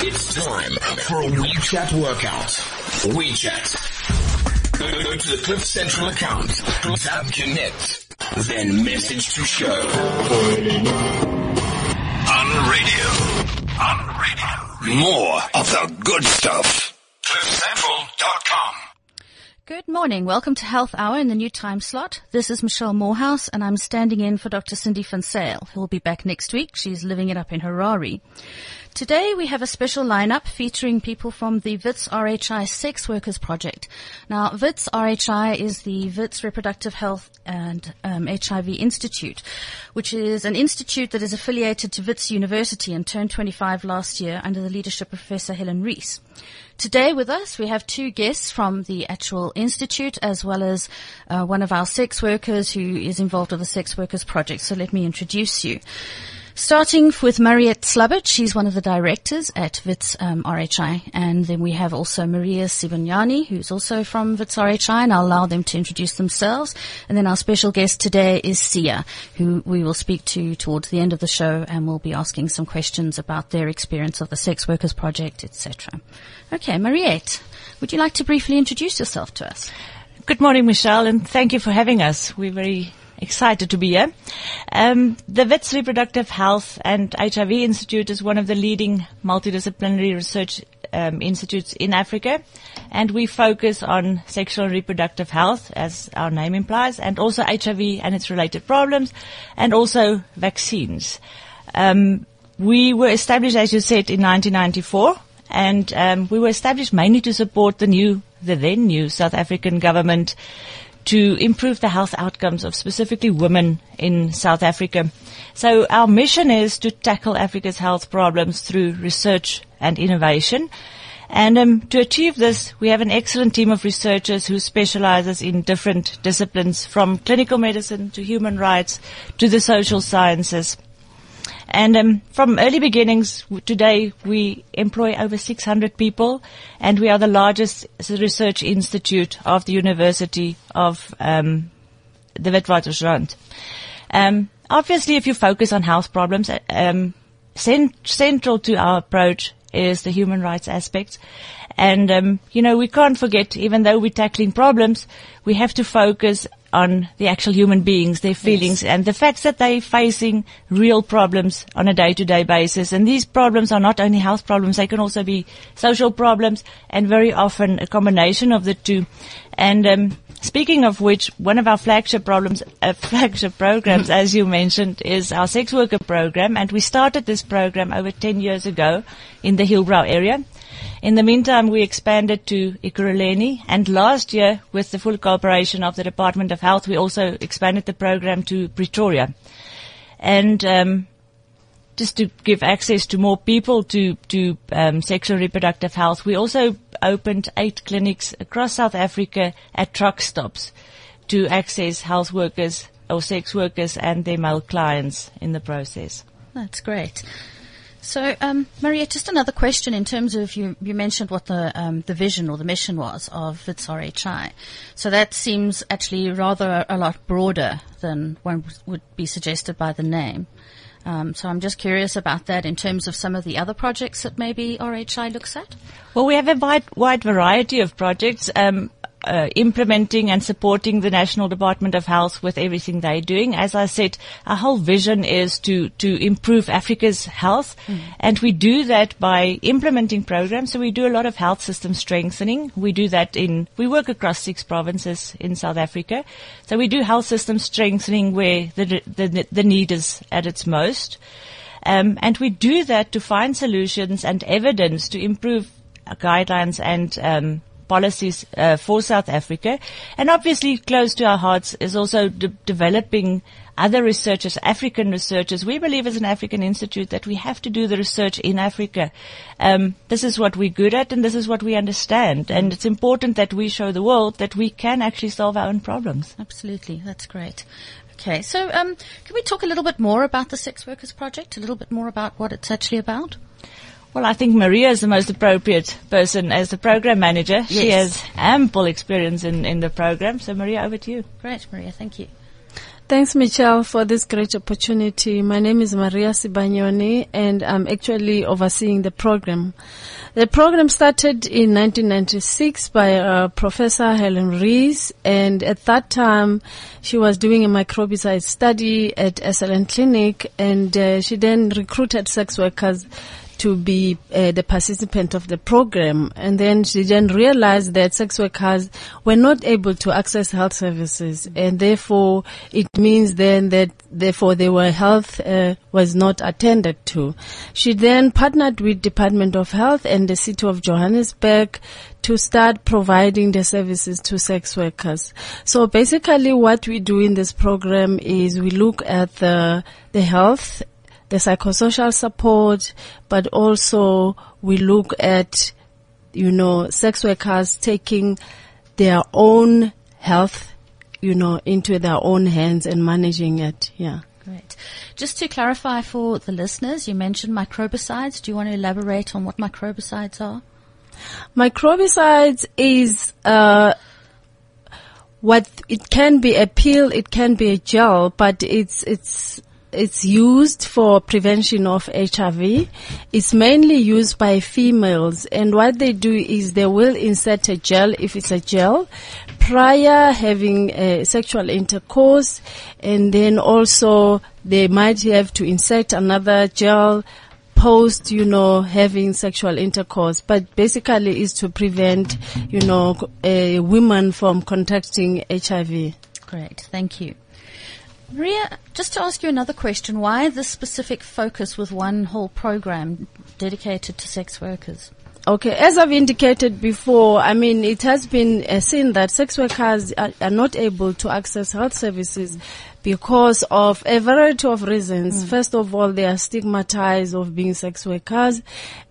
It's time for a WeChat workout. WeChat. Go, go to the Cliff Central account, tap connect, then message to show. On radio. On radio. More of the good stuff. Good morning. Welcome to Health Hour in the new time slot. This is Michelle Morehouse and I'm standing in for Dr. Cindy van Sale, who will be back next week. She's living it up in Harare. Today we have a special lineup featuring people from the WITS RHI Sex Workers Project. Now, WITS RHI is the WITS Reproductive Health and um, HIV Institute, which is an institute that is affiliated to WITS University and turned 25 last year under the leadership of Professor Helen Rees. Today with us, we have two guests from the actual institute as well as uh, one of our sex workers who is involved with the Sex Workers Project. So let me introduce you. Starting with Mariette Slabbert, she's one of the directors at WITS um, RHI, and then we have also Maria Sibanyoni, who's also from WITS RHI, and I'll allow them to introduce themselves. And then our special guest today is Sia, who we will speak to towards the end of the show, and we'll be asking some questions about their experience of the Sex Workers Project, etc. Okay, Mariette, would you like to briefly introduce yourself to us? Good morning, Michelle, and thank you for having us. We're very excited to be here. Um, the WITS Reproductive Health and HIV Institute is one of the leading multidisciplinary research um, institutes in Africa, and we focus on sexual and reproductive health, as our name implies, and also HIV and its related problems, and also vaccines. Um, we were established, as you said, in 1994, and um, we were established mainly to support the new, the then new South African government to improve the health outcomes of specifically women in South Africa. So our mission is to tackle Africa's health problems through research and innovation. And um, to achieve this, we have an excellent team of researchers who specializes in different disciplines from clinical medicine to human rights to the social sciences. And um, from early beginnings, today we employ over 600 people, and we are the largest research institute of the University of um, the Witwatersrand. Um, obviously, if you focus on health problems, um, cent- central to our approach is the human rights aspect. And, um, you know, we can't forget, even though we're tackling problems, we have to focus on the actual human beings, their feelings, yes. and the fact that they're facing real problems on a day-to-day basis. And these problems are not only health problems, they can also be social problems, and very often a combination of the two. And um, speaking of which, one of our flagship problems, uh, flagship programs, as you mentioned, is our sex worker program, and we started this program over 10 years ago in the Hillbrow area. In the meantime, we expanded to Ekurhuleni, and last year, with the full cooperation of the Department of Health, we also expanded the program to Pretoria. And um, just to give access to more people to to um, sexual reproductive health, we also opened eight clinics across South Africa at truck stops to access health workers or sex workers and their male clients in the process. That's great. So, um, Maria, just another question in terms of you, you mentioned what the um, the vision or the mission was of WITS RHI. So that seems actually rather a lot broader than one would be suggested by the name. Um, so I'm just curious about that in terms of some of the other projects that maybe RHI looks at. Well, we have a wide, wide variety of projects. Um, uh, implementing and supporting the National Department of Health with everything they're doing. As I said, our whole vision is to, to improve Africa's health. Mm. And we do that by implementing programs. So we do a lot of health system strengthening. We do that in, we work across six provinces in South Africa. So we do health system strengthening where the, the, the need is at its most. Um, and we do that to find solutions and evidence to improve guidelines and um, policies uh, for South Africa. And obviously close to our hearts is also de- developing other researchers, African researchers. We believe as an African institute that we have to do the research in Africa. Um, this is what we're good at and this is what we understand. And it's important that we show the world that we can actually solve our own problems. Absolutely. That's great. Okay, so um, can we talk a little bit more about the Sex Workers Project? A little bit more about what it's actually about? Well, I think Maria is the most appropriate person as the program manager. Yes. She has ample experience in, in the program. So, Maria, over to you. Great, Maria. Thank you. Thanks, Michelle, for this great opportunity. My name is Maria Sibanyoni, and I'm actually overseeing the program. The program started in 1996 by uh, Professor Helen Rees, and at that time, she was doing a microbicide study at Esselen Clinic, and uh, she then recruited sex workers to be uh, the participant of the program. And then she then realized that sex workers were not able to access health services. And therefore, it means then that therefore their health uh, was not attended to. She then partnered with Department of Health and the City of Johannesburg to start providing the services to sex workers. So basically what we do in this program is we look at the, the health the psychosocial support, but also we look at, you know, sex workers taking their own health, you know, into their own hands and managing it. Yeah. Great. Just to clarify for the listeners, you mentioned microbicides. Do you want to elaborate on what microbicides are? Microbicides is, uh, what it can be a pill, it can be a gel, but it's it's it's used for prevention of HIV. It's mainly used by females and what they do is they will insert a gel if it's a gel prior having uh, sexual intercourse and then also they might have to insert another gel post, you know, having sexual intercourse, but basically is to prevent, you know, uh, women from contracting HIV. Great, thank you. Maria, just to ask you another question, why this specific focus with one whole program dedicated to sex workers? Okay, as I've indicated before, I mean, it has been uh, seen that sex workers are, are, not able to access health services because of a variety of reasons. Mm. First of all, they are stigmatized of being sex workers.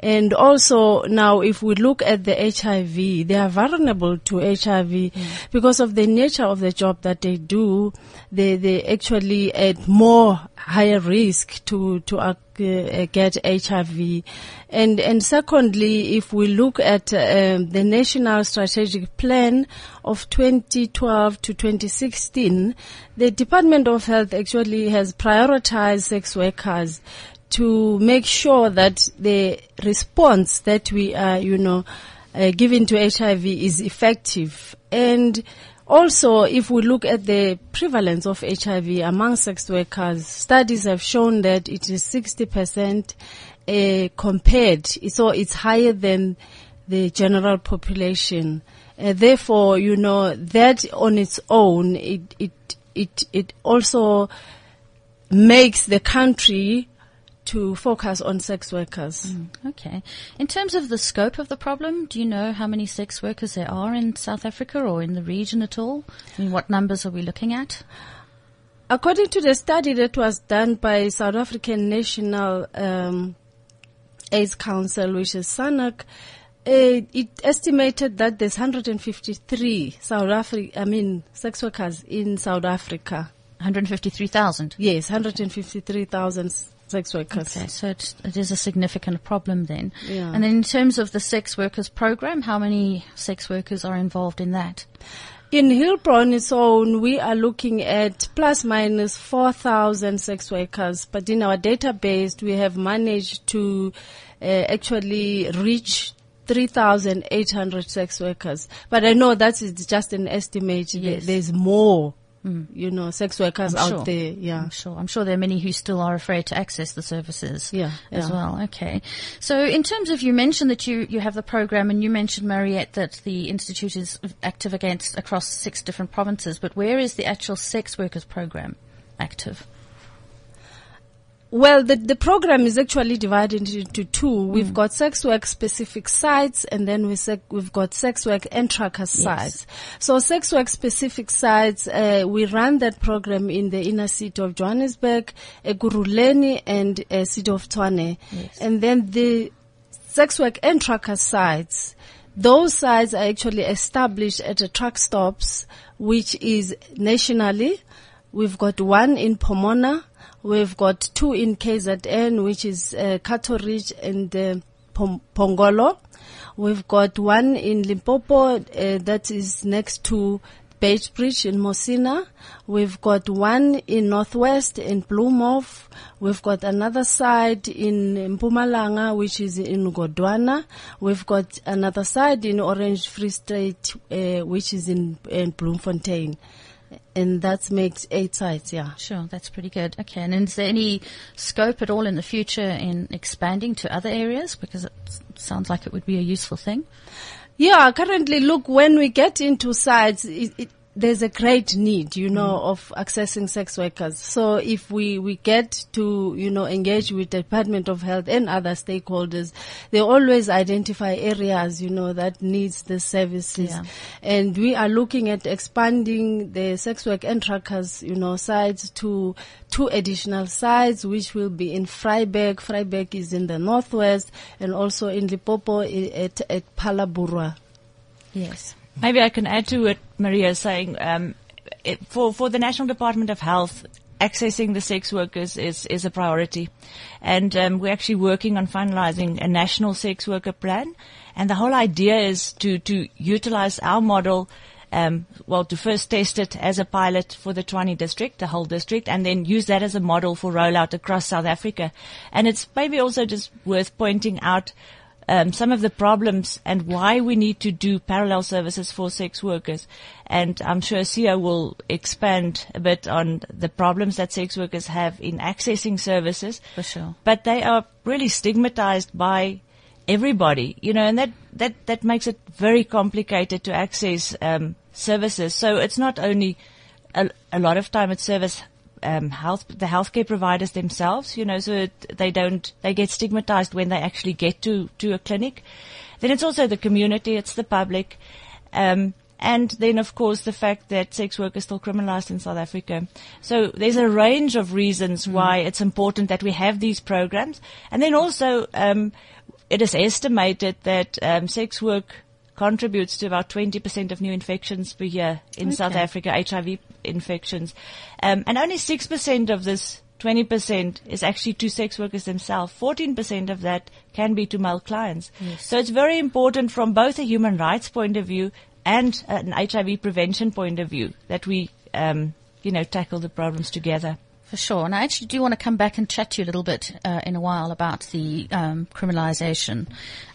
And also now, if we look at the HIV, they are vulnerable to HIV mm. because of the nature of the job that they do. They, they actually at more higher risk to, to uh, get HIV. And, and secondly, if we look at uh, the national strategic plan of 2012 to 2016, the Department of Health actually has prioritized sex workers to make sure that the response that we are, you know, uh, giving to HIV is effective. And also, if we look at the prevalence of HIV among sex workers, studies have shown that it is 60% uh, compared, so it's higher than the general population. Uh, therefore, you know, that on its own, it, it, it, it also makes the country to focus on sex workers. Mm, okay. In terms of the scope of the problem, do you know how many sex workers there are in South Africa or in the region at all? I mean, what numbers are we looking at? According to the study that was done by South African National um, AIDS Council, which is SANAC, uh, it estimated that there's 153 South Africa, I mean, sex workers in South Africa. 153,000? Yes, 153,000 sex workers. Okay, so it, it is a significant problem then. Yeah. And then in terms of the sex workers program, how many sex workers are involved in that? In Hillbrow its own, we are looking at plus minus 4,000 sex workers, but in our database, we have managed to uh, actually reach 3,800 sex workers. But I know that is just an estimate. Yes. There's more Mm. you know, sex workers I'm out sure. there. Yeah. I'm sure. I'm sure there are many who still are afraid to access the services. Yeah. As yeah. well. Okay. So in terms of, you mentioned that you, you have the program and you mentioned, Mariette, that the Institute is active against across six different provinces, but where is the actual sex workers program active? Well, the, the program is actually divided into two. We've got sex work specific sites and then we sec- we've got sex work and tracker Yes. sites. So sex work specific sites, uh, we run that program in the inner city of Johannesburg, Ekurhuleni and uh, city of Tshwane. Yes. And then the sex work and tracker sites, those sites are actually established at the truck stops, which is nationally. We've got one in Pomona. We've got two in KZN, which is uh, Cato Ridge and uh, Pongola. We've got one in Limpopo uh, that is next to Beitbridge in Musina. We've got one in Northwest in Bloemhof. We've got another side in Mpumalanga, which is in Godwana. We've got another side in Orange Free State, uh, which is in, in Bloemfontein. And that makes eight sites, yeah. Sure, that's pretty good. Okay, and is there any scope at all in the future in expanding to other areas? Because it sounds like it would be a useful thing. Yeah, currently, look, when we get into sites, it, it, there's a great need, you know, mm. of accessing sex workers. So if we, we get to, you know, engage with the Department of Health and other stakeholders, they always identify areas, you know, that needs the services. Yeah. And we are looking at expanding the sex work and trackers, you know, sites to two additional sites, which will be in Vryburg. Vryburg is in the northwest and also in Limpopo at, at. Yes. Maybe I can add to what Maria is saying. Um, it, for for the National Department of Health, accessing the sex workers is is a priority, and um, we're actually working on finalising a national sex worker plan. And the whole idea is to to utilise our model. Um, well, to first test it as a pilot for the Tshwane district, the whole district, and then use that as a model for rollout across South Africa. And it's maybe also just worth pointing out um, some of the problems and why we need to do parallel services for sex workers. And I'm sure Sia will expand a bit on the problems that sex workers have in accessing services. For sure. But they are really stigmatized by everybody, you know, and that, that, that makes it very complicated to access, um, services. So it's not only a, a lot of time it's service um, health, the healthcare providers themselves, you know, so it, they don't, they get stigmatized when they actually get to, to a clinic. Then it's also the community, it's the public, um, and then of course the fact that sex work is still criminalized in South Africa. So there's a range of reasons mm. why it's important that we have these programs. And then also, um, it is estimated that um, sex work contributes to about 20% of new infections per year in okay. South Africa, HIV infections. Um, and only 6% of this 20% is actually to sex workers themselves. 14% of that can be to male clients. Yes. So it's very important from both a human rights point of view and an HIV prevention point of view that we, um, you know, tackle the problems together. For sure. And I actually do want to come back and chat to you a little bit uh, in a while about the um, criminalization.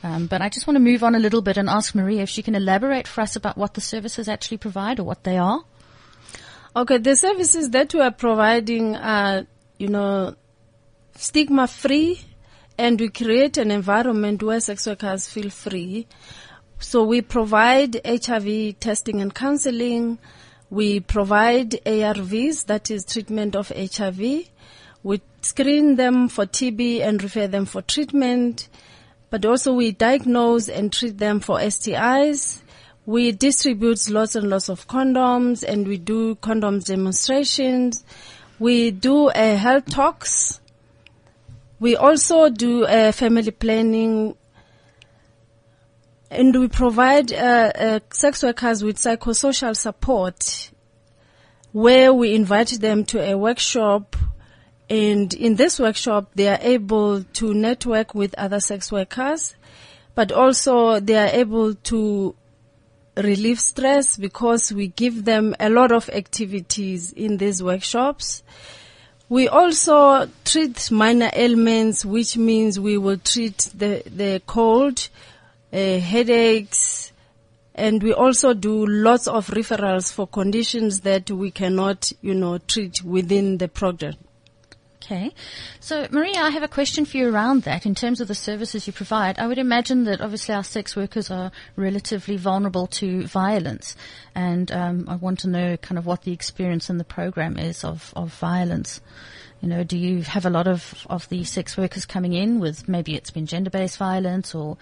Um, but I just want to move on a little bit and ask Maria if she can elaborate for us about what the services actually provide or what they are. Okay, the services that we are providing are, you know, stigma free and we create an environment where sex workers feel free. So we provide HIV testing and counseling, we provide ARVs, that is treatment of HIV. We screen them for TB and refer them for treatment, but also we diagnose and treat them for STIs. We distribute lots and lots of condoms and we do condoms demonstrations. We do a health talks. We also do a family planning and we provide uh, uh, sex workers with psychosocial support where we invite them to a workshop and in this workshop they are able to network with other sex workers but also they are able to relieve stress because we give them a lot of activities in these workshops. We also treat minor ailments, which means we will treat the, the cold, uh, headaches, and we also do lots of referrals for conditions that we cannot, you know, treat within the project. Okay. So, Maria, I have a question for you around that in terms of the services you provide. I would imagine that obviously our sex workers are relatively vulnerable to violence. And um, I want to know kind of what the experience in the program is of, of violence. You know, do you have a lot of, of the sex workers coming in with maybe it's been gender-based violence or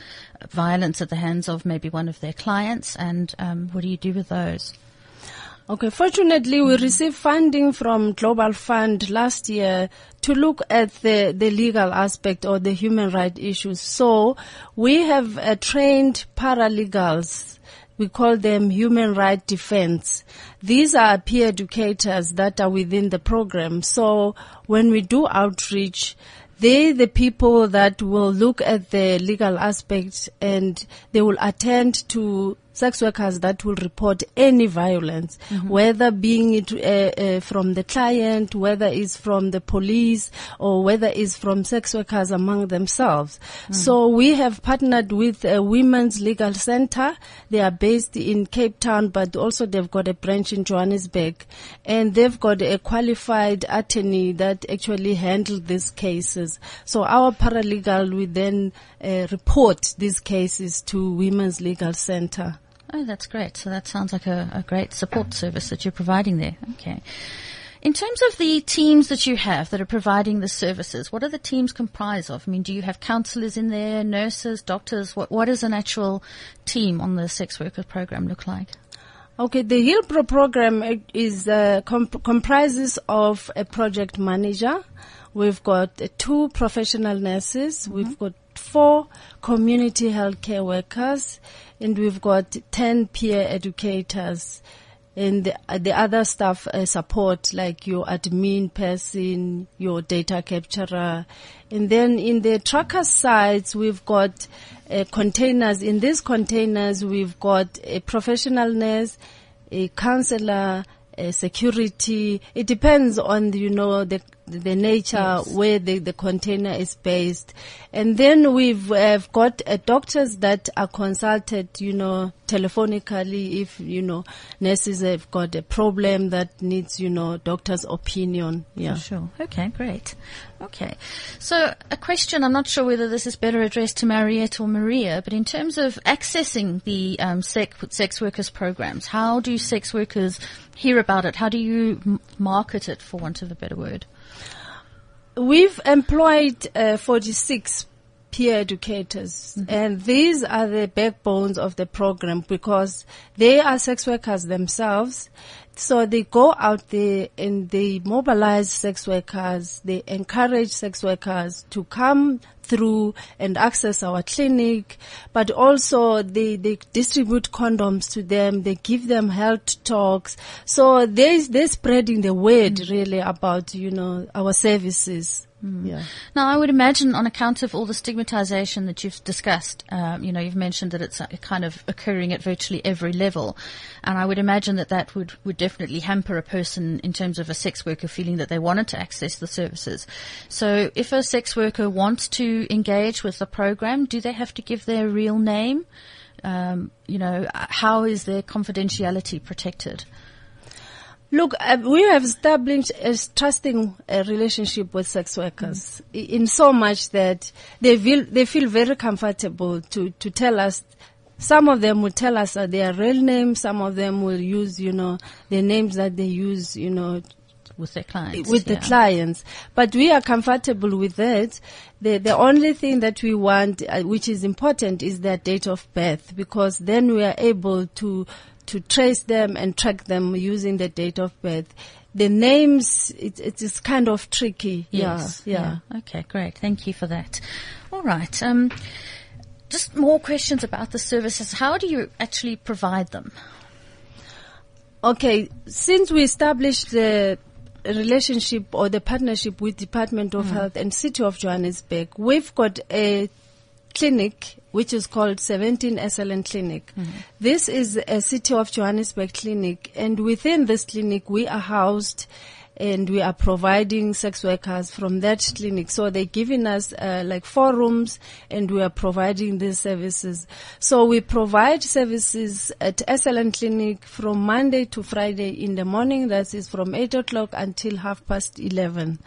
violence at the hands of maybe one of their clients? And um, what do you do with those? Okay, fortunately, we received funding from Global Fund last year to look at the, the legal aspect or the human rights issues. So we have uh, trained paralegals we call them human right defense. These are peer educators that are within the program. So when we do outreach, they're the people that will look at the legal aspects and they will attend to sex workers that will report any violence, whether being it uh, uh, from the client, whether it's from the police, or whether it's from sex workers among themselves. So we have partnered with a Women's Legal Center. They are based in Cape Town, but also they've got a branch in Johannesburg, and they've got a qualified attorney that actually handle these cases. So our paralegal will then uh, report these cases to Women's Legal Center. Oh, that's great. So that sounds like a, a great support service that you're providing there. Okay. In terms of the teams that you have that are providing the services, what are the teams comprised of? I mean, do you have counselors in there, nurses, doctors? What, what does an actual team on the sex worker program look like? Okay, the Hillbrow program uh, is uh, comp- comprises of a project manager. We've got uh, two professional nurses. We've got four community healthcare workers, and we've got ten peer educators. And the, the other staff uh, support like your admin person, your data capturer. And then in the tracker sites, we've got uh, containers. In these containers, we've got a professional nurse, a counselor, a security. It depends on, you know, the the nature where the, the container is based. And then we've uh, got uh, doctors that are consulted, you know, telephonically if, you know, nurses have got a problem that needs, you know, doctor's opinion. Yeah. Sure. Okay, great. Okay. So a question, I'm not sure whether this is better addressed to Mariette or Maria, but in terms of accessing the um, sex, sex workers programs, how do sex workers hear about it? How do you market it, for want of a better word? We've employed uh, 46 peer educators and these are the backbones of the program because they are sex workers themselves. So they go out there and they mobilize sex workers. They encourage sex workers to come through and access our clinic, but also they, they distribute condoms to them. They give them health talks. So they, they're spreading the word mm. really about, you know, our services. Yeah. Now, I would imagine on account of all the stigmatization that you've discussed, um, you know, you've mentioned that it's uh, kind of occurring at virtually every level. And I would imagine that that would, would definitely hamper a person in terms of a sex worker feeling that they wanted to access the services. So if a sex worker wants to engage with the program, do they have to give their real name? Um, you know, uh, how is their confidentiality protected? Look, uh, we have established a trusting uh, relationship with sex workers i- in so much that they feel they feel very comfortable to to tell us. Some of them will tell us uh, their real names. Some of them will use, you know, the names that they use, you know, with their clients. with the clients. But we are comfortable with that. The the only thing that we want, uh, which is important, is their date of birth, because then we are able to to trace them and track them using the date of birth. The names, it, it is kind of tricky. Yes. Yeah, yeah. Okay, great. Thank you for that. All right. Um, just more questions about the services. How do you actually provide them? Okay, since we established the relationship or the partnership with Department of Health and City of Johannesburg, we've got a clinic which is called 17 Esselen Clinic. This is a City of Johannesburg clinic and within this clinic we are housed and we are providing sex workers from that clinic. So they're giving us uh, like four rooms and we are providing these services. So we provide services at Esselen Clinic from Monday to Friday in the morning. That is from 8 o'clock until half past 11.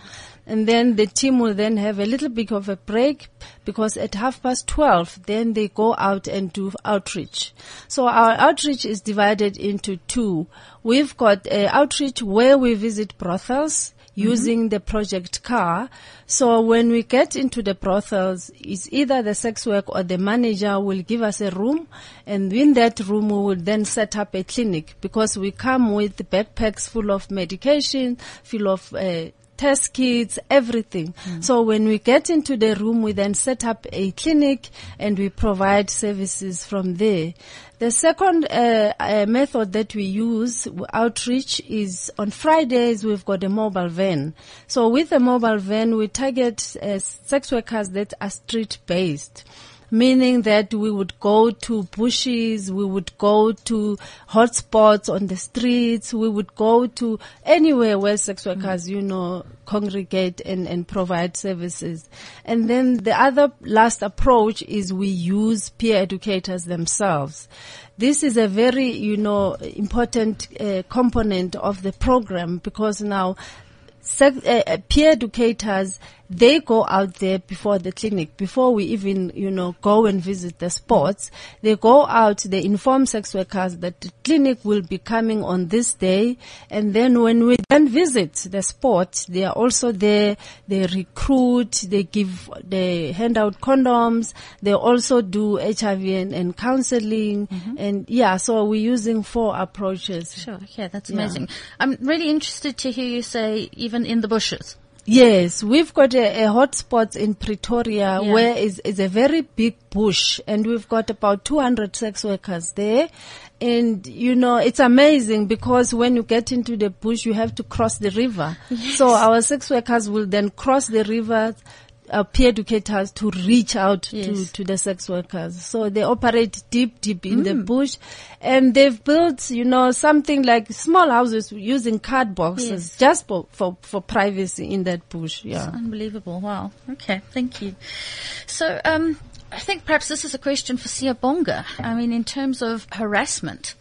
And then the team will then have a little bit of a break because at half past 12, then they go out and do outreach. So our outreach is divided into two. We've got uh, outreach where we visit brothels using the project car. So when we get into the brothels, it's either the sex work or the manager will give us a room and in that room we will then set up a clinic because we come with backpacks full of medication, full of uh, test kits, everything. So when we get into the room, we then set up a clinic and we provide services from there. The second uh, uh, method that we use outreach is on Fridays we've got a mobile van. So with the mobile van we target uh, sex workers that are street based. Meaning that we would go to bushes, we would go to hotspots on the streets, we would go to anywhere where sex workers, you know, congregate and, and provide services. And then the other last approach is we use peer educators themselves. This is a very, you know, important uh, component of the program because now uh, uh, peer educators they go out there before the clinic before we even you know go and visit the spots they go out they inform sex workers that the clinic will be coming on this day and then when we then visit the spot they are also there they recruit they give they hand out condoms they also do hiv and, and counseling mm-hmm. and yeah so we're using four approaches Sure. Yeah, that's Yeah. amazing. I'm really interested to hear you say even in the bushes. Yes, we've got a, a hotspot in Pretoria Yeah. where is is a very big bush, and we've got about 200 sex workers there. And you know, it's amazing because when you get into the bush, you have to cross the river. So our sex workers will then cross the river. Uh, peer educators to reach out Yes. to, to the sex workers. So they operate deep, deep in Mm. the bush and they've built, you know, something like small houses using card boxes Yes. just for, for, for privacy in that bush. Yeah. Unbelievable. Wow. Okay. Thank you. So, um, I think perhaps this is a question for Siyabonga. I mean, in terms of harassment,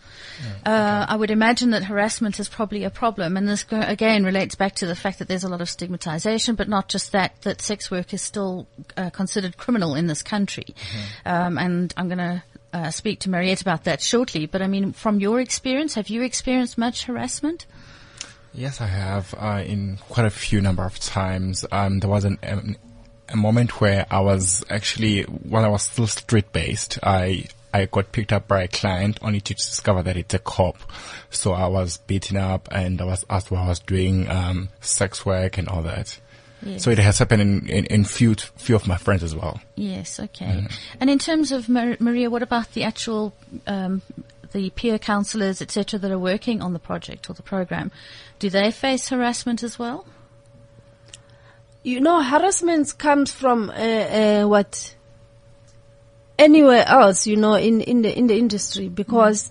uh, I would imagine that harassment is probably a problem, and this again relates back to the fact that there's a lot of stigmatization, but not just that, that sex work is still uh, considered criminal in this country. Um, and I'm going to uh, speak to Mariette about that shortly, but I mean, from your experience, have you experienced much harassment? Yes, I have. Uh, in quite a few number of times. Um, there was an, um, a moment where I was actually, while I was still street based, I I got picked up by a client only to discover that it's a cop. So I was beaten up and I was asked what I was doing, um, sex work and all that. So it has happened in, in, in few, few of my friends as well. Yes, okay. And in terms of Mar- Maria, what about the actual um, the peer counselors, etc., that are working on the project or the program? Do they face harassment as well? You know, harassment comes from uh, uh, what anywhere else, you know, in, in the in the industry because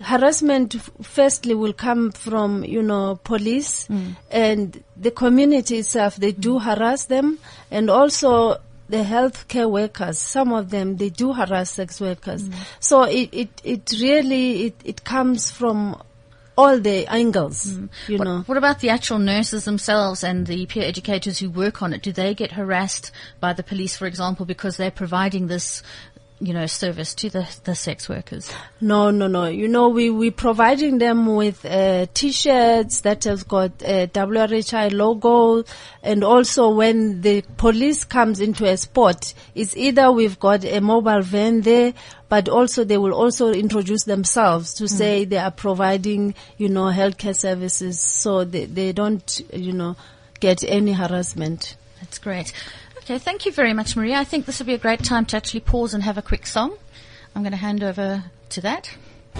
harassment firstly will come from you know police mm. and the community itself. They do harass them, and also the healthcare workers. Some of them they do harass sex workers. Mm. So it it it really it it comes from all the angles, mm. you what, know. what about the actual nurses themselves and the peer educators who work on it? Do they get harassed by the police, for example, because they're providing this, you know, service to the the sex workers? No, no, no. You know, we we providing them with uh, t-shirts that has got a WRHI logo, and also when the police comes into a spot, it's either we've got a mobile van there, but also they will also introduce themselves to say they are providing, you know, healthcare services, so they they don't, you know, get any harassment. That's great. Okay, thank you very much, Maria. I think this would be a great time to actually pause and have a quick song. I'm going to hand over to that.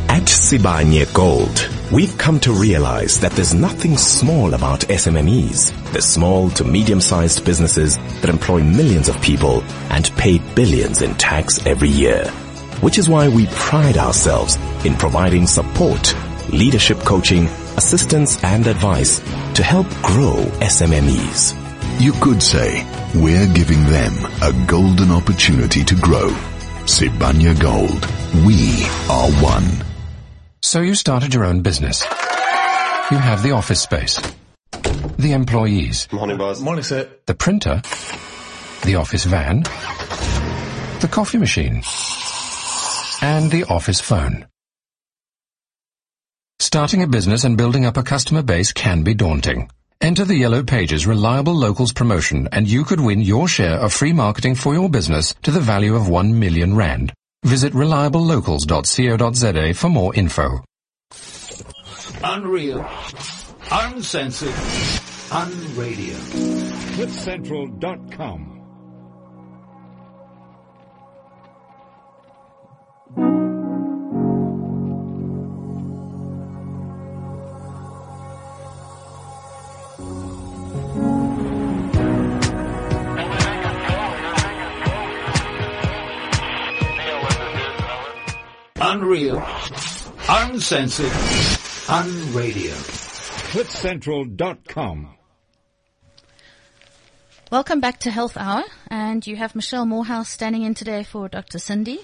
At Sibanye Gold, we've come to realize that there's nothing small about SMMEs, the small to medium-sized businesses that employ millions of people and pay billions in tax every year. Which is why we pride ourselves in providing support, leadership coaching, assistance and advice to help grow SMMEs. You could say we're giving them a golden opportunity to grow. Sibanye Gold. We are one. So you started your own business. You have the office space, the employees, Morning, boss. Morning, sir. the printer, the office van, the coffee machine, and the office phone. Starting a business and building up a customer base can be daunting. Enter the Yellow Pages Reliable Locals promotion and you could win your share of free marketing for your business to the value of 1 million rand. Visit reliablelocals.co.za for more info. Unreal. Uncensored. Unradio. CliffCentral.com. Unreal. Uncensored. Unradio. CliffCentral.com. Welcome back to Health Hour, and you have Michelle Morehouse standing in today for Dr. Cindy.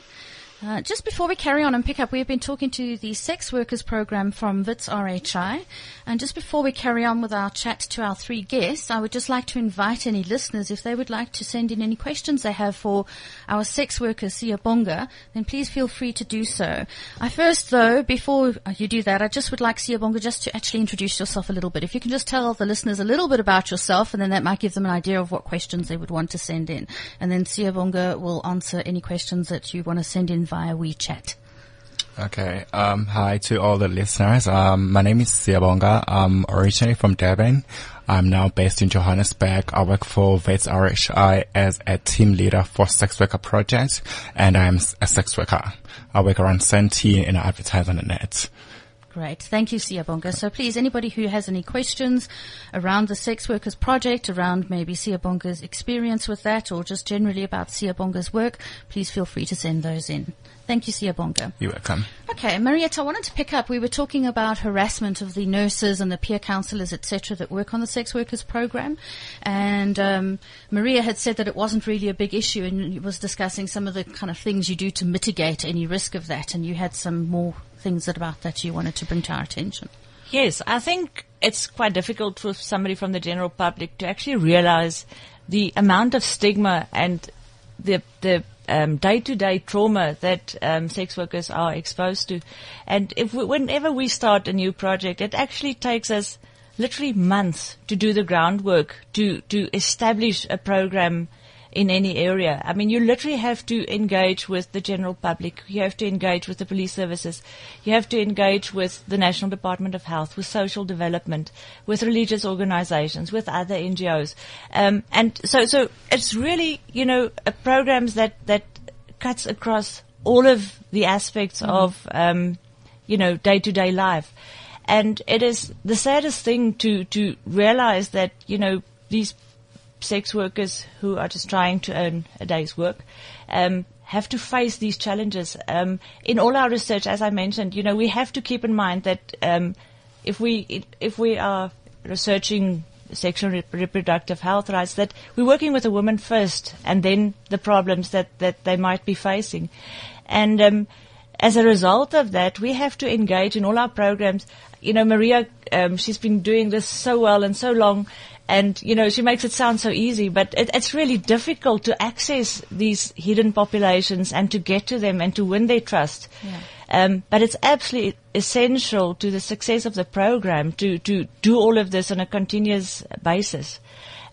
Uh, just before we carry on and pick up, we've been talking to the sex workers program from WITS RHI. And just before we carry on with our chat to our three guests, I would just like to invite any listeners, if they would like to send in any questions they have for our sex worker, Siyabonga, then please feel free to do so. I first, though, before you do that, I just would like Siyabonga just to actually introduce yourself a little bit. If you can just tell the listeners a little bit about yourself, and then that might give them an idea of what questions they would want to send in. And then Siyabonga will answer any questions that you want to send in via WeChat. Okay. Um, hi to all the listeners. Um, my name is Siyabonga. I'm originally from Durban. I'm now based in Johannesburg. I work for WITS RHI as a team leader for sex worker project, and I'm a sex worker. I work around 17 in advertising and net. Great. Thank you, Siyabonga. So please, anybody who has any questions around the Sex Workers Project, around maybe Siyabonga's experience with that, or just generally about Siyabonga's work, please feel free to send those in. Thank you, Siyabonga. You're welcome. Okay, Marietta, I wanted to pick up. We were talking about harassment of the nurses and the peer counsellors, etc., that work on the sex workers program, and um, Maria had said that it wasn't really a big issue, and was discussing some of the kind of things you do to mitigate any risk of that, and you had some more things about that you wanted to bring to our attention. Yes, I think it's quite difficult for somebody from the general public to actually realize the amount of stigma and the the um, day-to-day trauma that um, sex workers are exposed to. And if we, whenever we start a new project, it actually takes us literally months to do the groundwork to to establish a program in any area. I mean, you literally have to engage with the general public. You have to engage with the police services. You have to engage with the National Department of Health, with social development, with religious organizations, with other NGOs. Um, and so, so it's really, you know, programs that, that cuts across all of the aspects mm-hmm. of, um, you know, day to day life. And it is the saddest thing to, to realize that, you know, these sex workers who are just trying to earn a day's work um, have to face these challenges. Um, in all our research, as I mentioned, you know, we have to keep in mind that um, if we if we are researching sexual and reproductive health rights, that we're working with a woman first, and then the problems that that they might be facing, and um, as a result of that, we have to engage in all our programs. You know, Maria, um, she's been doing this so well and so long, and, you know, she makes it sound so easy, but it, it's really difficult to access these hidden populations and to get to them and to win their trust. Yeah. Um, but it's absolutely essential to the success of the program to, to do all of this on a continuous basis.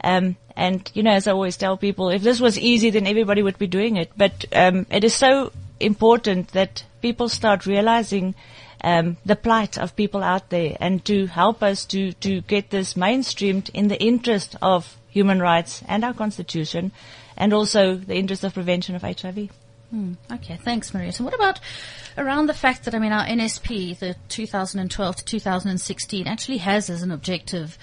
Um, and, you know, as I always tell people, if this was easy, then everybody would be doing it. But um, it is so important that people start realizing um, the plight of people out there and to help us to, to get this mainstreamed in the interest of human rights and our constitution and also the interest of prevention of HIV. Hmm. Okay, thanks, Maria. So what about around the fact that, I mean, our NSP, the 2012 to 2016, actually has as an objective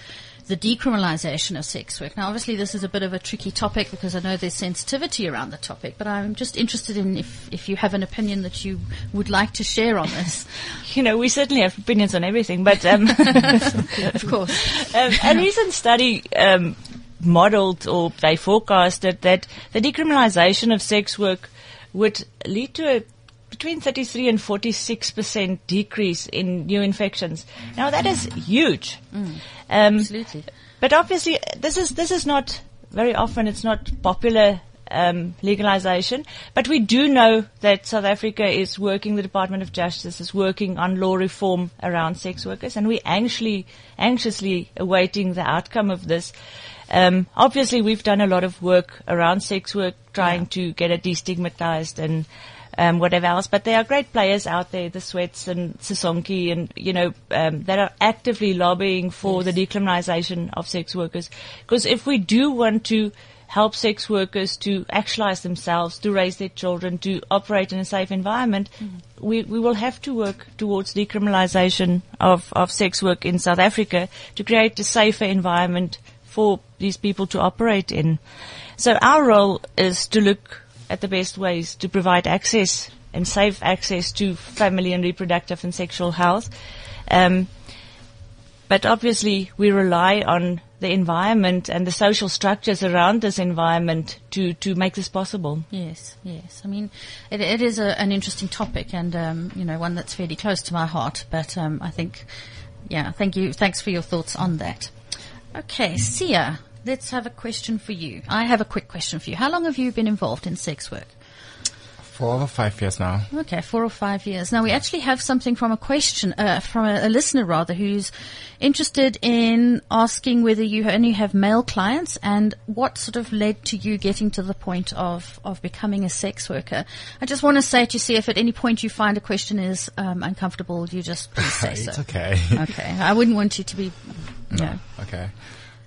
the decriminalisation of sex work. Now, obviously, this is a bit of a tricky topic because I know there's sensitivity around the topic, but I'm just interested in if, if you have an opinion that you would like to share on this. You know, we certainly have opinions on everything, but um, of course, um, a recent study. Um, modeled or they forecasted that the decriminalisation of sex work would lead to a between 33 and 46 percent decrease in new infections. Now that is huge. Mm. Um, Absolutely. But obviously, this is this is not very often. It's not popular um, legalization. But we do know that South Africa is working. The Department of Justice is working on law reform around sex workers, and we're anxiously anxiously awaiting the outcome of this. Um, obviously, we've done a lot of work around sex work, trying yeah. to get it destigmatized and um, whatever else. But there are great players out there, the Sweats and Sisonke, and you know um, that are actively lobbying for yes. the decriminalisation of sex workers. Because if we do want to help sex workers to actualize themselves, to raise their children, to operate in a safe environment, mm-hmm. we, we will have to work towards decriminalization of, of sex work in South Africa to create a safer environment for these people to operate in. So our role is to look at the best ways to provide access and safe access to family and reproductive and sexual health. Um, but obviously, we rely on the environment and the social structures around this environment to, to make this possible. Yes, yes. I mean, it, it is a, an interesting topic and, um, you know, one that's fairly close to my heart. But um, I think, yeah, thank you. Thanks for your thoughts on that. Okay, Sia, let's have a question for you. I have a quick question for you. How long have you been involved in sex work? Four or five years now. Okay, four or five years. Now we actually have something from a question, uh, from a, a, listener rather, who's interested in asking whether you only have male clients and what sort of led to you getting to the point of, of becoming a sex worker. I just want to say to see if at any point you find a question is um, uncomfortable, you just please say it's so. okay. okay. I wouldn't want you to be, no. Okay.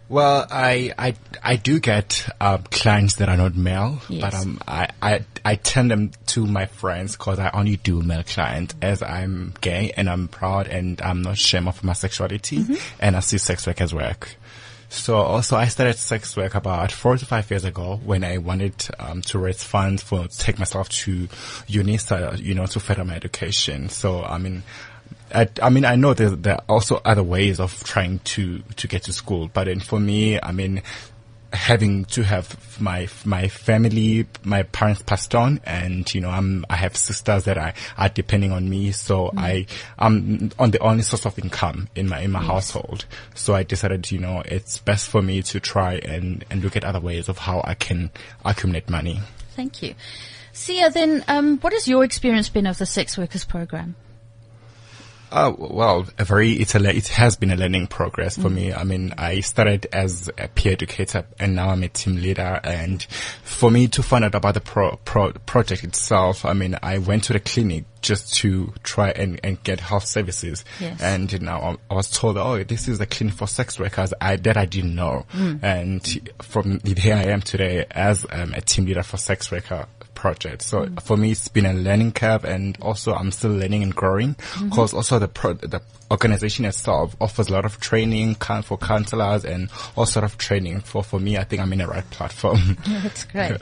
Well, I I I do get uh, clients that are not male, yes. but um I, I I tend them to my friends because I only do male clients as I'm gay and I'm proud and I'm not ashamed of my sexuality Mm-hmm. and I see sex work as work. So also I started sex work about four to five years ago when I wanted um, to raise funds for take myself to UNISA, you know, to further my education. So I mean. I, I mean, I know there, there are also other ways of trying to, to get to school, but then for me, I mean, having to have my my family, my parents passed on, and you know, I'm I have sisters that are, are depending on me, so Mm. I I'm on the only source of income in my in my household. So I decided, you know, it's best for me to try and and look at other ways of how I can accumulate money. Thank you. Sia, then, um, what has your experience been of the sex workers program? Uh, well, a very, it's a, le- it has been a learning progress for me. I mean, I started as a peer educator and now I'm a team leader. And for me to find out about the pro, pro, project itself, I mean, I went to the clinic just to try and, and get health services. Yes. And you know, I was told, oh, this is a clinic for sex workers. I, that I didn't know. And from here I am today as um, a team leader for sex worker project. So for me, it's been a learning curve, and also I'm still learning and growing. Mm-hmm. Because also the pro- the organization itself offers a lot of training for counselors and all sort of training. For for me, I think I'm in the right platform. That's great.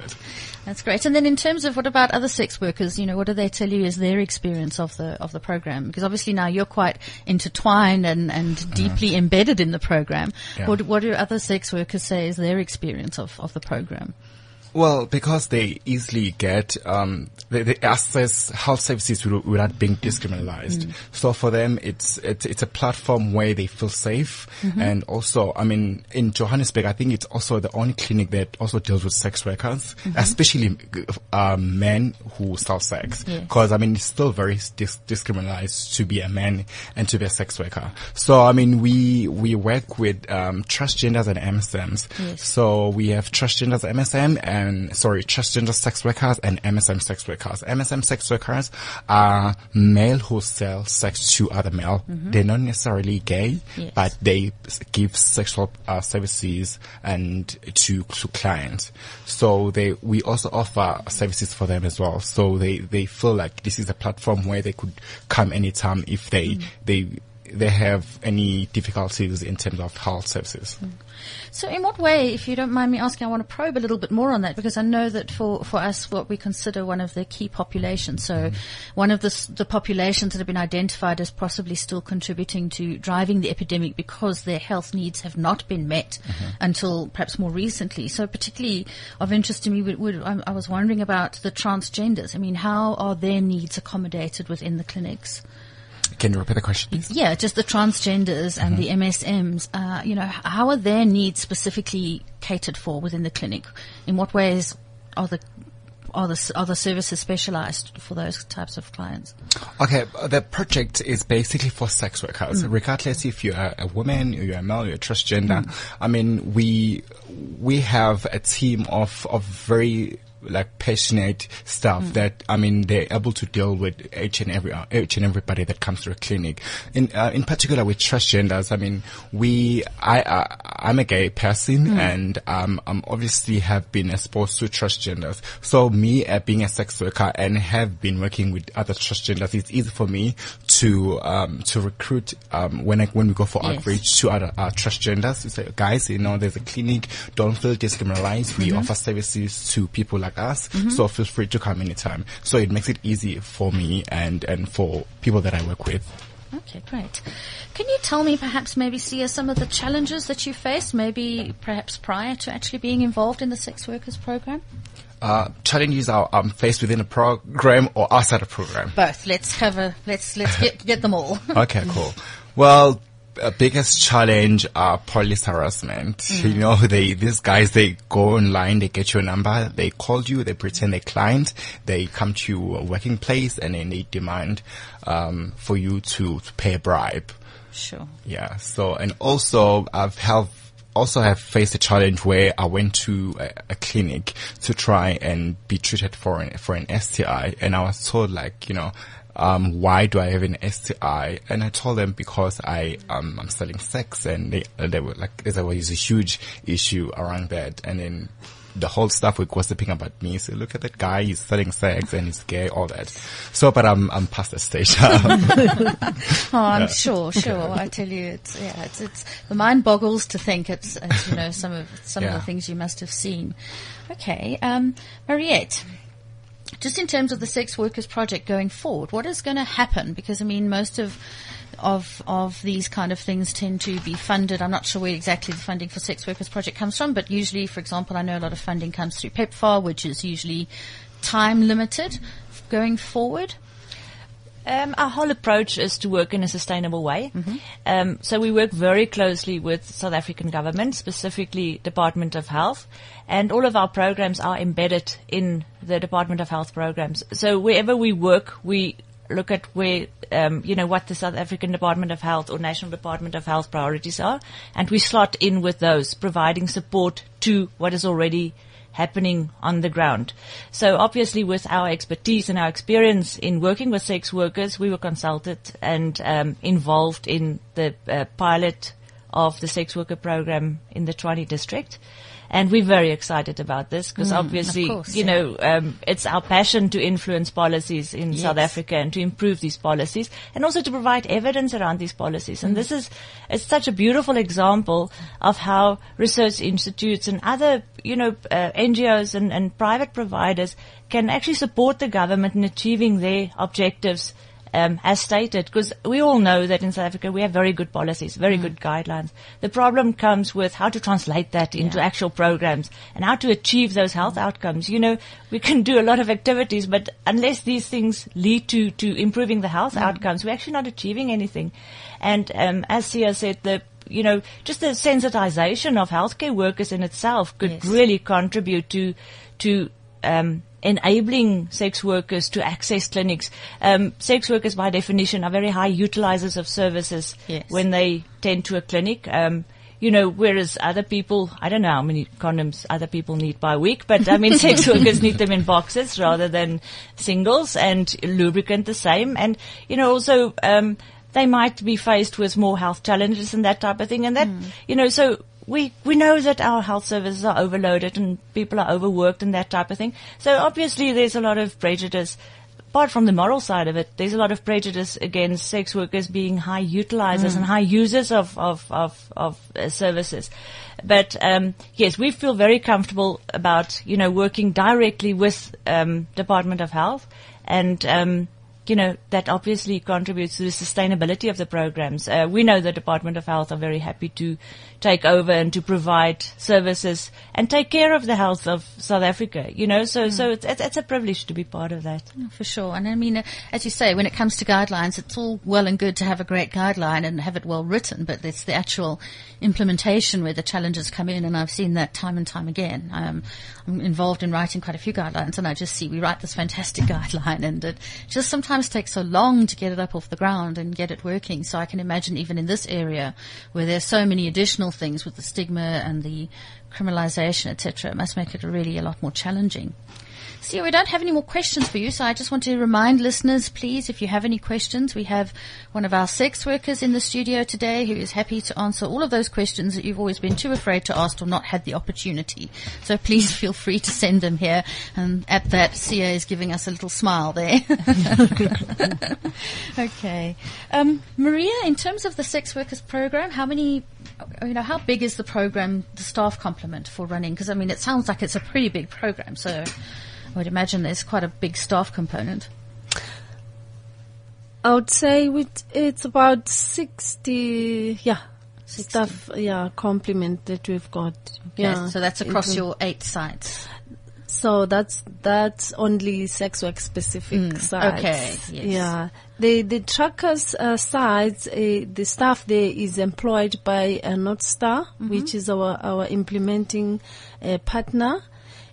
That's great. And then in terms of what about other sex workers, you know, what do they tell you is their experience of the, of the program? Because obviously now you're quite intertwined and, and mm-hmm. deeply embedded in the program. Yeah. What, what do other sex workers say is their experience of, of the program? Well, because they easily get um, they, they access health services without being discriminated. So for them, it's, it's it's a platform where they feel safe, and also, I mean, in Johannesburg, I think it's also the only clinic that also deals with sex workers, especially um, men who sell sex. Yes. Because I mean, it's still very dis- discriminated to be a man and to be a sex worker. So I mean, we we work with um, transgenders and MSMs. Yes. So we have transgenders MSM and sorry, transgender sex workers and MSM sex workers. MSM sex workers are male who sell sex to other male. Mm-hmm. They're not necessarily gay, Yes. but they give sexual uh, services and to to clients. So they we also offer services for them as well. So they they feel like this is a platform where they could come anytime if they mm. they they have any difficulties in terms of health services. Mm. So in what way, if you don't mind me asking, I want to probe a little bit more on that because I know that for, for us, what we consider one of the key populations, so one of the, the populations that have been identified as possibly still contributing to driving the epidemic because their health needs have not been met mm-hmm. until perhaps more recently. So particularly of interest to me, would, would, I, I was wondering about the transgenders. I mean, how are their needs accommodated within the clinics? Can you repeat the question, please? Yeah, just the transgenders and the mm-hmm. MSMs. Uh, you know, how are their needs specifically catered for within the clinic? In what ways are the are the are the services specialized for those types of clients? Okay, the project is basically for sex workers, mm. regardless if you are a woman, you're a male, you're transgender. Mm. I mean, we we have a team of of very like passionate staff that I mean they're able to deal with each and every uh, each and everybody that comes to a clinic. In uh, in particular with transgenders, I mean we I uh, I'm a gay person and um I'm obviously have been exposed to transgenders. So me uh, being a sex worker and have been working with other transgenders, it's easy for me to um to recruit um when I when we go for Yes. outreach to other uh, transgenders. We say guys, you know, there's a clinic. Don't feel discriminated. We offer services to people like like us. So feel free to come anytime. So it makes it easy for me and, and for people that I work with. Okay, great. Can you tell me perhaps maybe, Sia, some of the challenges that you faced, maybe perhaps prior to actually being involved in the sex workers program? Uh, challenges are um, faced within a program or outside a program. Both. Let's cover, let's, let's get, get them all. Okay, cool. Well, biggest challenge are police harassment. You know, they these guys they go online, they get your number, they call you, they pretend they're client, they come to your working place, and then they demand um, for you to, to pay a bribe. Sure. Yeah. So, and also I've have also have faced a challenge where I went to a, a clinic to try and be treated for an, for an STI and I was told like, you know, um, why do I have an STI? And I told them because I, um, I'm selling sex and they, uh, they were like, there was a huge issue around that. And then the whole stuff were gossiping about me. So look at that guy, he's selling sex and he's gay, all that. So, but I'm, I'm past that stage. Oh, I'm sure, sure. I tell you, it's yeah, it's it's the mind boggles to think it's, it's you know some of some of the things you must have seen. Okay, um, Mariette. Just in terms of the sex workers project going forward, what is going to happen? Because I mean, most of of of these kind of things tend to be funded. I'm not sure where exactly the funding for sex workers project comes from, but usually, for example, I know a lot of funding comes through PEPFAR, which is usually time limited. Going forward, Um, our whole approach is to work in a sustainable way. Um, so we work very closely with South African government, specifically Department of Health, and all of our programs are embedded in the Department of Health programs. So wherever we work, we look at where, um, you know, what the South African Department of Health or National Department of Health priorities are, and we slot in with those, providing support to what is already happening on the ground. So obviously with our expertise and our experience in working with sex workers, we were consulted and um, involved in the uh, pilot of the sex worker program in the Trani district. And we're very excited about this because obviously, course, you yeah. know, um, it's our passion to influence policies in South Africa and to improve these policies and also to provide evidence around these policies. And this is, it's such a beautiful example of how research institutes and other, you know, uh, NGOs and, and private providers can actually support the government in achieving their objectives um, as stated, because we all know that in South Africa we have very good policies, very good guidelines. The problem comes with how to translate that into Yeah. actual programs and how to achieve those health outcomes. You know, we can do a lot of activities, but unless these things lead to, to improving the health outcomes, we're actually not achieving anything. And um, as Sia said, the you know, just the sensitization of healthcare workers in itself could Yes. really contribute to to um, enabling sex workers to access clinics. Um, sex workers, by definition, are very high utilizers of services Yes. when they tend to a clinic. Um, you know, whereas other people, I don't know how many condoms other people need by week, but I mean, sex workers need them in boxes rather than singles and lubricant the same. And, you know, also, um, they might be faced with more health challenges and that type of thing. And that, you know, so we, we know that our health services are overloaded and people are overworked and that type of thing. So obviously there's a lot of prejudice. Apart from the moral side of it, there's a lot of prejudice against sex workers being high utilizers and high users of, of, of, of uh, services. But, um, yes, we feel very comfortable about, you know, working directly with, um, Department of Health and, um, you know, that obviously contributes to the sustainability of the programs. Uh, we know the Department of Health are very happy to take over and to provide services and take care of the health of South Africa, you know, so, so it's, it's, it's a privilege to be part of that. For sure. And I mean, uh, as you say, when it comes to guidelines, it's all well and good to have a great guideline and have it well written, but it's the actual implementation where the challenges come in. And I've seen that time and time again. Um, I'm involved in writing quite a few guidelines and I just see we write this fantastic guideline and it just sometimes takes so long to get it up off the ground and get it working. So I can imagine even in this area where there's so many additional things with the stigma and the criminalization, etc., it must make it really a lot more challenging. See, we don't have any more questions for you, so I just want to remind listeners, please, if you have any questions, we have one of our sex workers in the studio today who is happy to answer all of those questions that you've always been too afraid to ask or not had the opportunity. So please feel free to send them here. And at that, Sia is giving us a little smile there. okay. Um, Maria, in terms of the sex workers program, how many you know, how big is the program, the staff complement for running? Because I mean, it sounds like it's a pretty big program. So I would imagine there's quite a big staff component. I would say it's about 60, yeah, 60. stuff, yeah, complement that we've got. Okay, Yeah. So that's across your eight sites. So that's that's only sex work specific sites. Mm, okay, yes. Yeah. The the truckers uh, sites, uh, the staff there is employed by uh, Mm-hmm. which is our our implementing uh, partner,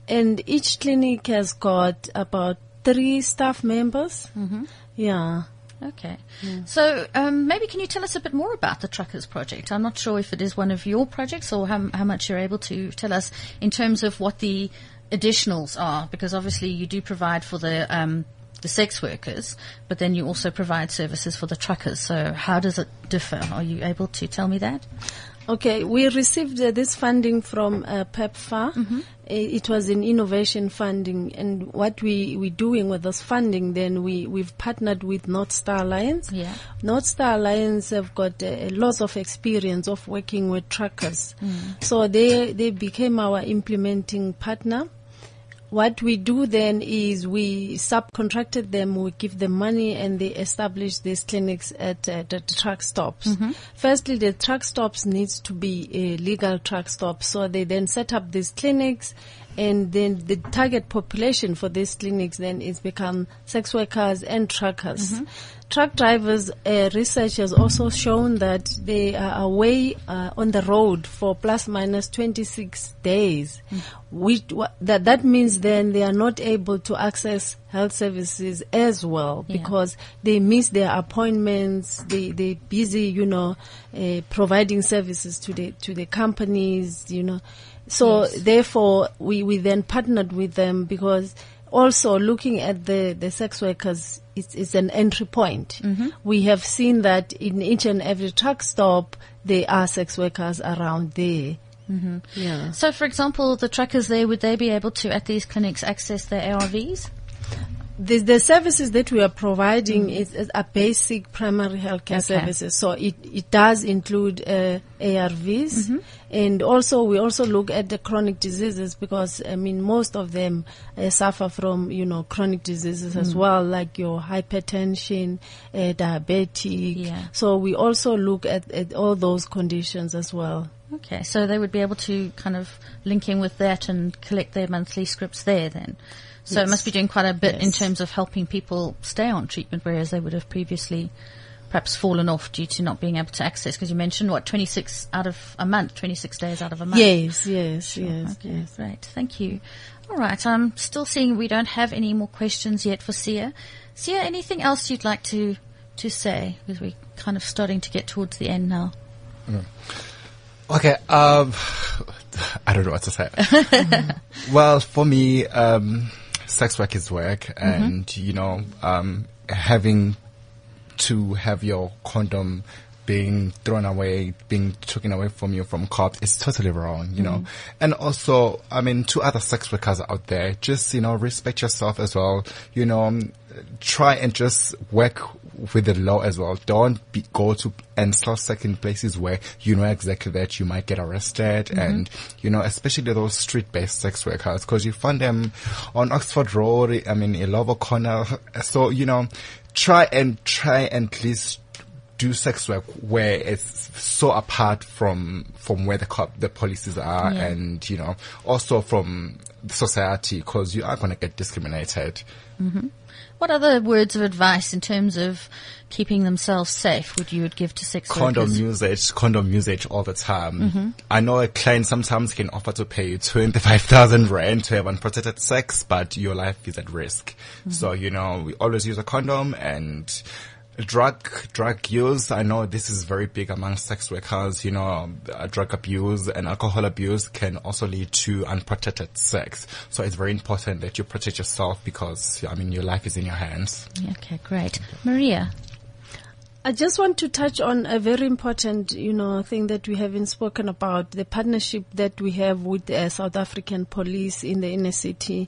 and each clinic has got about three staff members. Mm-hmm. Yeah. Okay. So um, maybe can you tell us a bit more about the Truckers Project? I'm not sure if it is one of your projects or how, how much you're able to tell us in terms of what the additionals are, because obviously you do provide for the um, the sex workers, but then you also provide services for the truckers. So how does it differ? Are you able to tell me that? Okay, we received uh, this funding from uh, PEPFAR. Mm-hmm. Uh, It was an innovation funding, and what we we doing with this funding? Then we we've partnered with North Star Alliance. Yeah. North Star Alliance have got a, a lot of experience of working with truckers, Mm. so they they became our implementing partner. What we do then is we subcontracted them, we give them money and they establish these clinics at, at the truck stops. Mm-hmm. Firstly, the truck stops needs to be a legal truck stop. So they then set up these clinics and then the target population for these clinics then is become sex workers and truckers. Mm-hmm. Truck drivers, uh, research has also shown that they are away uh, on the road for plus minus 26 days. Which, wha- that, that means then they are not able to access health services as well Yeah. because they miss their appointments. They, they're busy, you know, uh, providing services to the, to the companies, you know. So Yes. therefore we, we then partnered with them because also looking at the, the sex workers it's, it's an entry point. We have seen that in each and every truck stop there are sex workers around there. Mm-hmm. Yeah. So, for example, the truckers there, would they be able to, at these clinics, access their ARVs? The, the services that we are providing is, is are basic primary healthcare Okay. services. So it, it does include uh, ARVs, Mm-hmm. and also we also look at the chronic diseases because I mean most of them uh, suffer from you know chronic diseases as Mm. well, like your hypertension, uh, diabetic. Yeah. So we also look at, at all those conditions as well. Okay, so they would be able to kind of link in with that and collect their monthly scripts there then. So it must be doing quite a bit in terms of helping people stay on treatment, whereas they would have previously perhaps fallen off due to not being able to access. Because you mentioned what 26 out of a month, 26 days out of a month. Yes, yes, yes, Okay, yes. great. Thank you. All right. I'm still seeing we don't have any more questions yet for Sia. Sia, anything else you'd like to to say? Because we're kind of starting to get towards the end now. Okay, um, I don't know what to say. well, for me, um, sex work is work, and you know, um, having to have your condom being thrown away, being taken away from you from cops is totally wrong, you know. And also, I mean, to other sex workers out there, just, you know, respect yourself as well. You know, um, try and just work with the law as well. Don't be, go to and start second places where you know exactly that you might get arrested and, you know, especially those street-based sex workers because you find them on Oxford Road, I mean, Illovo Corner. So, you know, try and try and at least do sex work where it's so apart from from where the cop the policies are Yeah. and you know also from society because you are going to get discriminated. Mm-hmm. What other words of advice in terms of keeping themselves safe would you would give to sex condom workers? usage condom usage all the time. Mm-hmm. I know a client sometimes can offer to pay you 25000 rand to have unprotected sex but your life is at risk. Mm-hmm. So you know we always use a condom and drug drug use i know this is very big among sex workers you know uh, drug abuse and alcohol abuse can also lead to unprotected sex so it's very important that you protect yourself because i mean your life is in your hands Okay, great. Maria. I just want to touch on a very important, you know, thing that we haven't spoken about, the partnership that we have with the South African police in the inner city.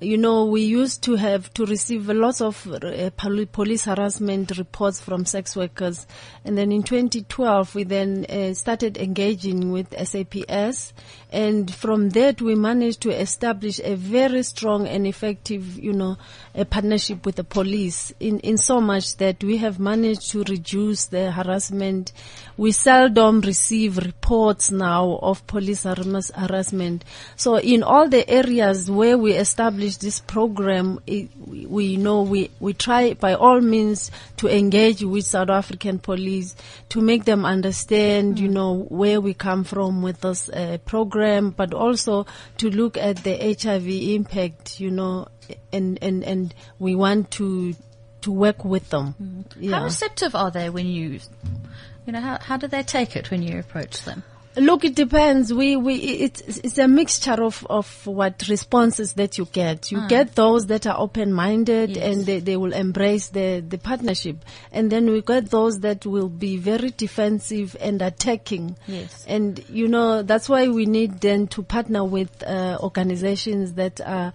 You know, we used to have to receive lots of uh, police harassment reports from sex workers. And then in 2012, we then uh, started engaging with SAPS. And from that, we managed to establish a very strong and effective, you know, a partnership with the police in, in so much that we have managed to reduce the harassment. We seldom receive reports now of police harass- harassment. So in all the areas where we established this program, it, we, know we, we try by all means to engage with South African police to make them understand, you know, where we come from with this uh, program, but also to look at the HIV impact, you know, and, and, and we want to, to work with them. Mm. How receptive are they when you, you know, how, how do they take it when you approach them? Look, it depends. We, we, it's, it's a mixture of, of what responses that you get. You get those that are open-minded Yes. and they, they will embrace the, the partnership. And then we get those that will be very defensive and attacking. Yes. And, you know, that's why we need then to partner with, uh, organizations that are,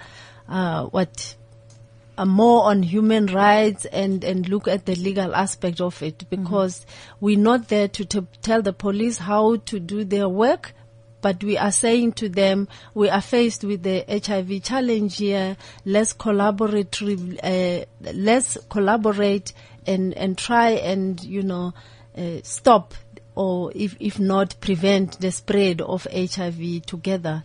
uh, what, more on human rights and, and look at the legal aspect of it because we're not there to, to tell the police how to do their work, but we are saying to them, we are faced with the HIV challenge here. Let's collaborate, uh, let's collaborate and, and try and, you know, uh, stop or if, if not prevent the spread of HIV together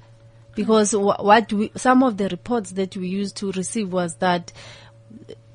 because wh- what we, some of the reports that we used to receive was that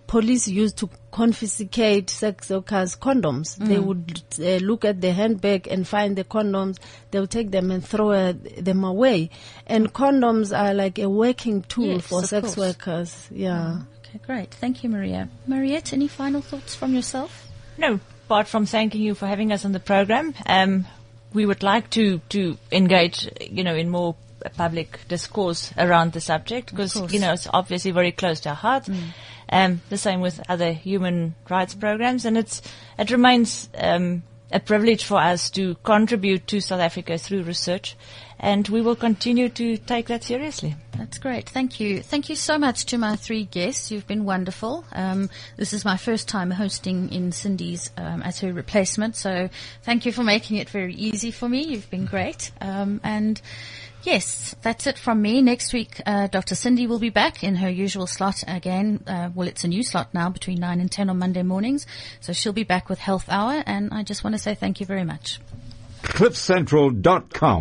police used to confiscate sex workers' condoms. They would uh, look at the handbag and find the condoms. They would take them and throw uh, them away. And condoms are like a working tool Yes, for sex course. workers. Yeah. Okay, great. Thank you, Maria. Mariette, any final thoughts from yourself? No, apart from thanking you for having us on the program, um, we would like to, to engage, you know, in more public discourse around the subject because, you know, it's obviously very close to our hearts. Um, the same with other human rights programs and it's, it remains, um, a privilege for us to contribute to South Africa through research and we will continue to take that seriously. That's great. Thank you. Thank you so much to my three guests. You've been wonderful. Um, this is my first time hosting in Cindy's um, as her replacement, so thank you for making it very easy for me. You've been great. Um, and yes, that's it from me. Next week, uh, Dr. Cindy will be back in her usual slot again. Uh, well, it's a new slot now between 9 and 10 on Monday mornings. So she'll be back with Health Hour, and I just want to say thank you very much. CliffCentral.com